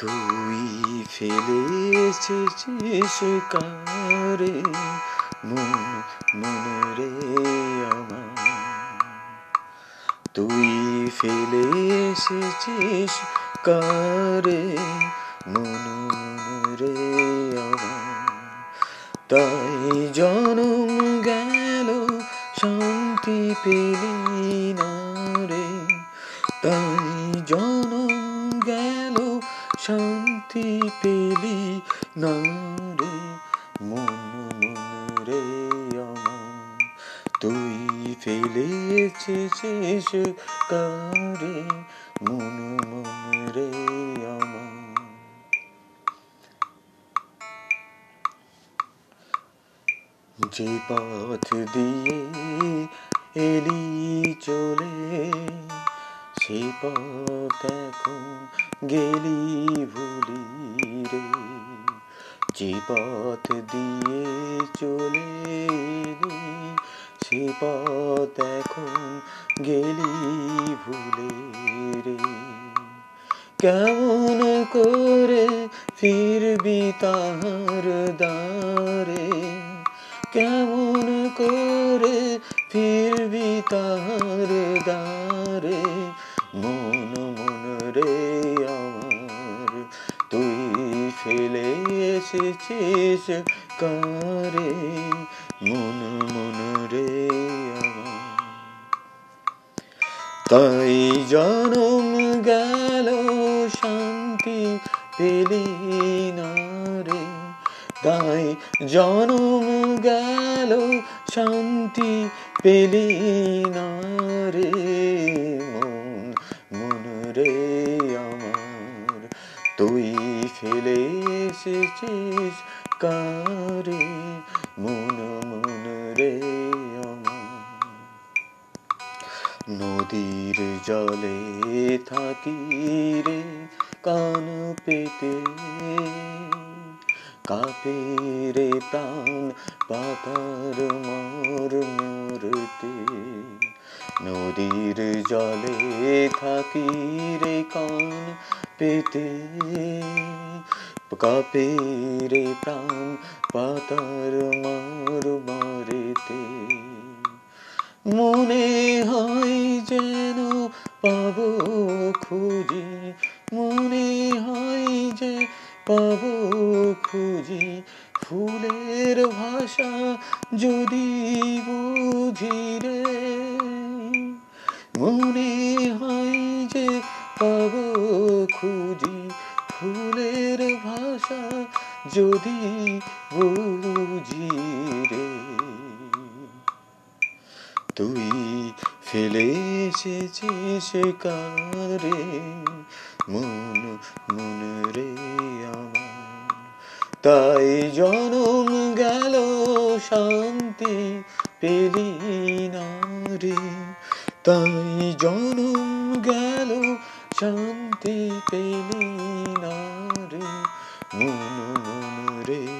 তুই ফেলে এসেছিস কারে মন মন রে আমার। তুই ফেলে এসেছিস কারে মন মন রে আমার। তাই জনম গেল, শান্তি পেলি না। পেলি না মন মন রে আমার তুই ফেলে এসেছিস কারে মন মন রে যে পথ দিয়ে এলি চলে, সে পথ এখন গেলি যে পথ দিয়ে চলে সে পথ এখন গেলি ভুলে রে। কেমন করে ফিরবি তাহার দ্বারে, কেমন করে ফিরবি তাহার দ্বারে। ফেলে এসেছিস কারে? মন মন রে তাই জনম গেল, শান্তি পেলি না রে। তাই জনম গেল, শান্তি পেলি না রে। মন মন রে আমার। তুই ফেলে এসেছিস কারে? মন মন রে নদীর জলে থাকি রে কান পেতে। কাপে রে প্রাণ পাতার মর মরতে। নদীর জলে থাকি রে কান পেতে কাপে প্রাণ পাতার মর মরেতে। মনে হয় যেন পাব খুঁজি, মনে হয় যে পাব খুঁজি। ফুলের ভাষা যদি বুঝি রে, মনে বুঝি রে। তুই ফেলে এসেছিস কারে? মন মন রে আমার। তাই জনম গেল, শান্তি পেলি না রে। তাই জনম গেল, শান্তি পেলি না রে। মন মন রে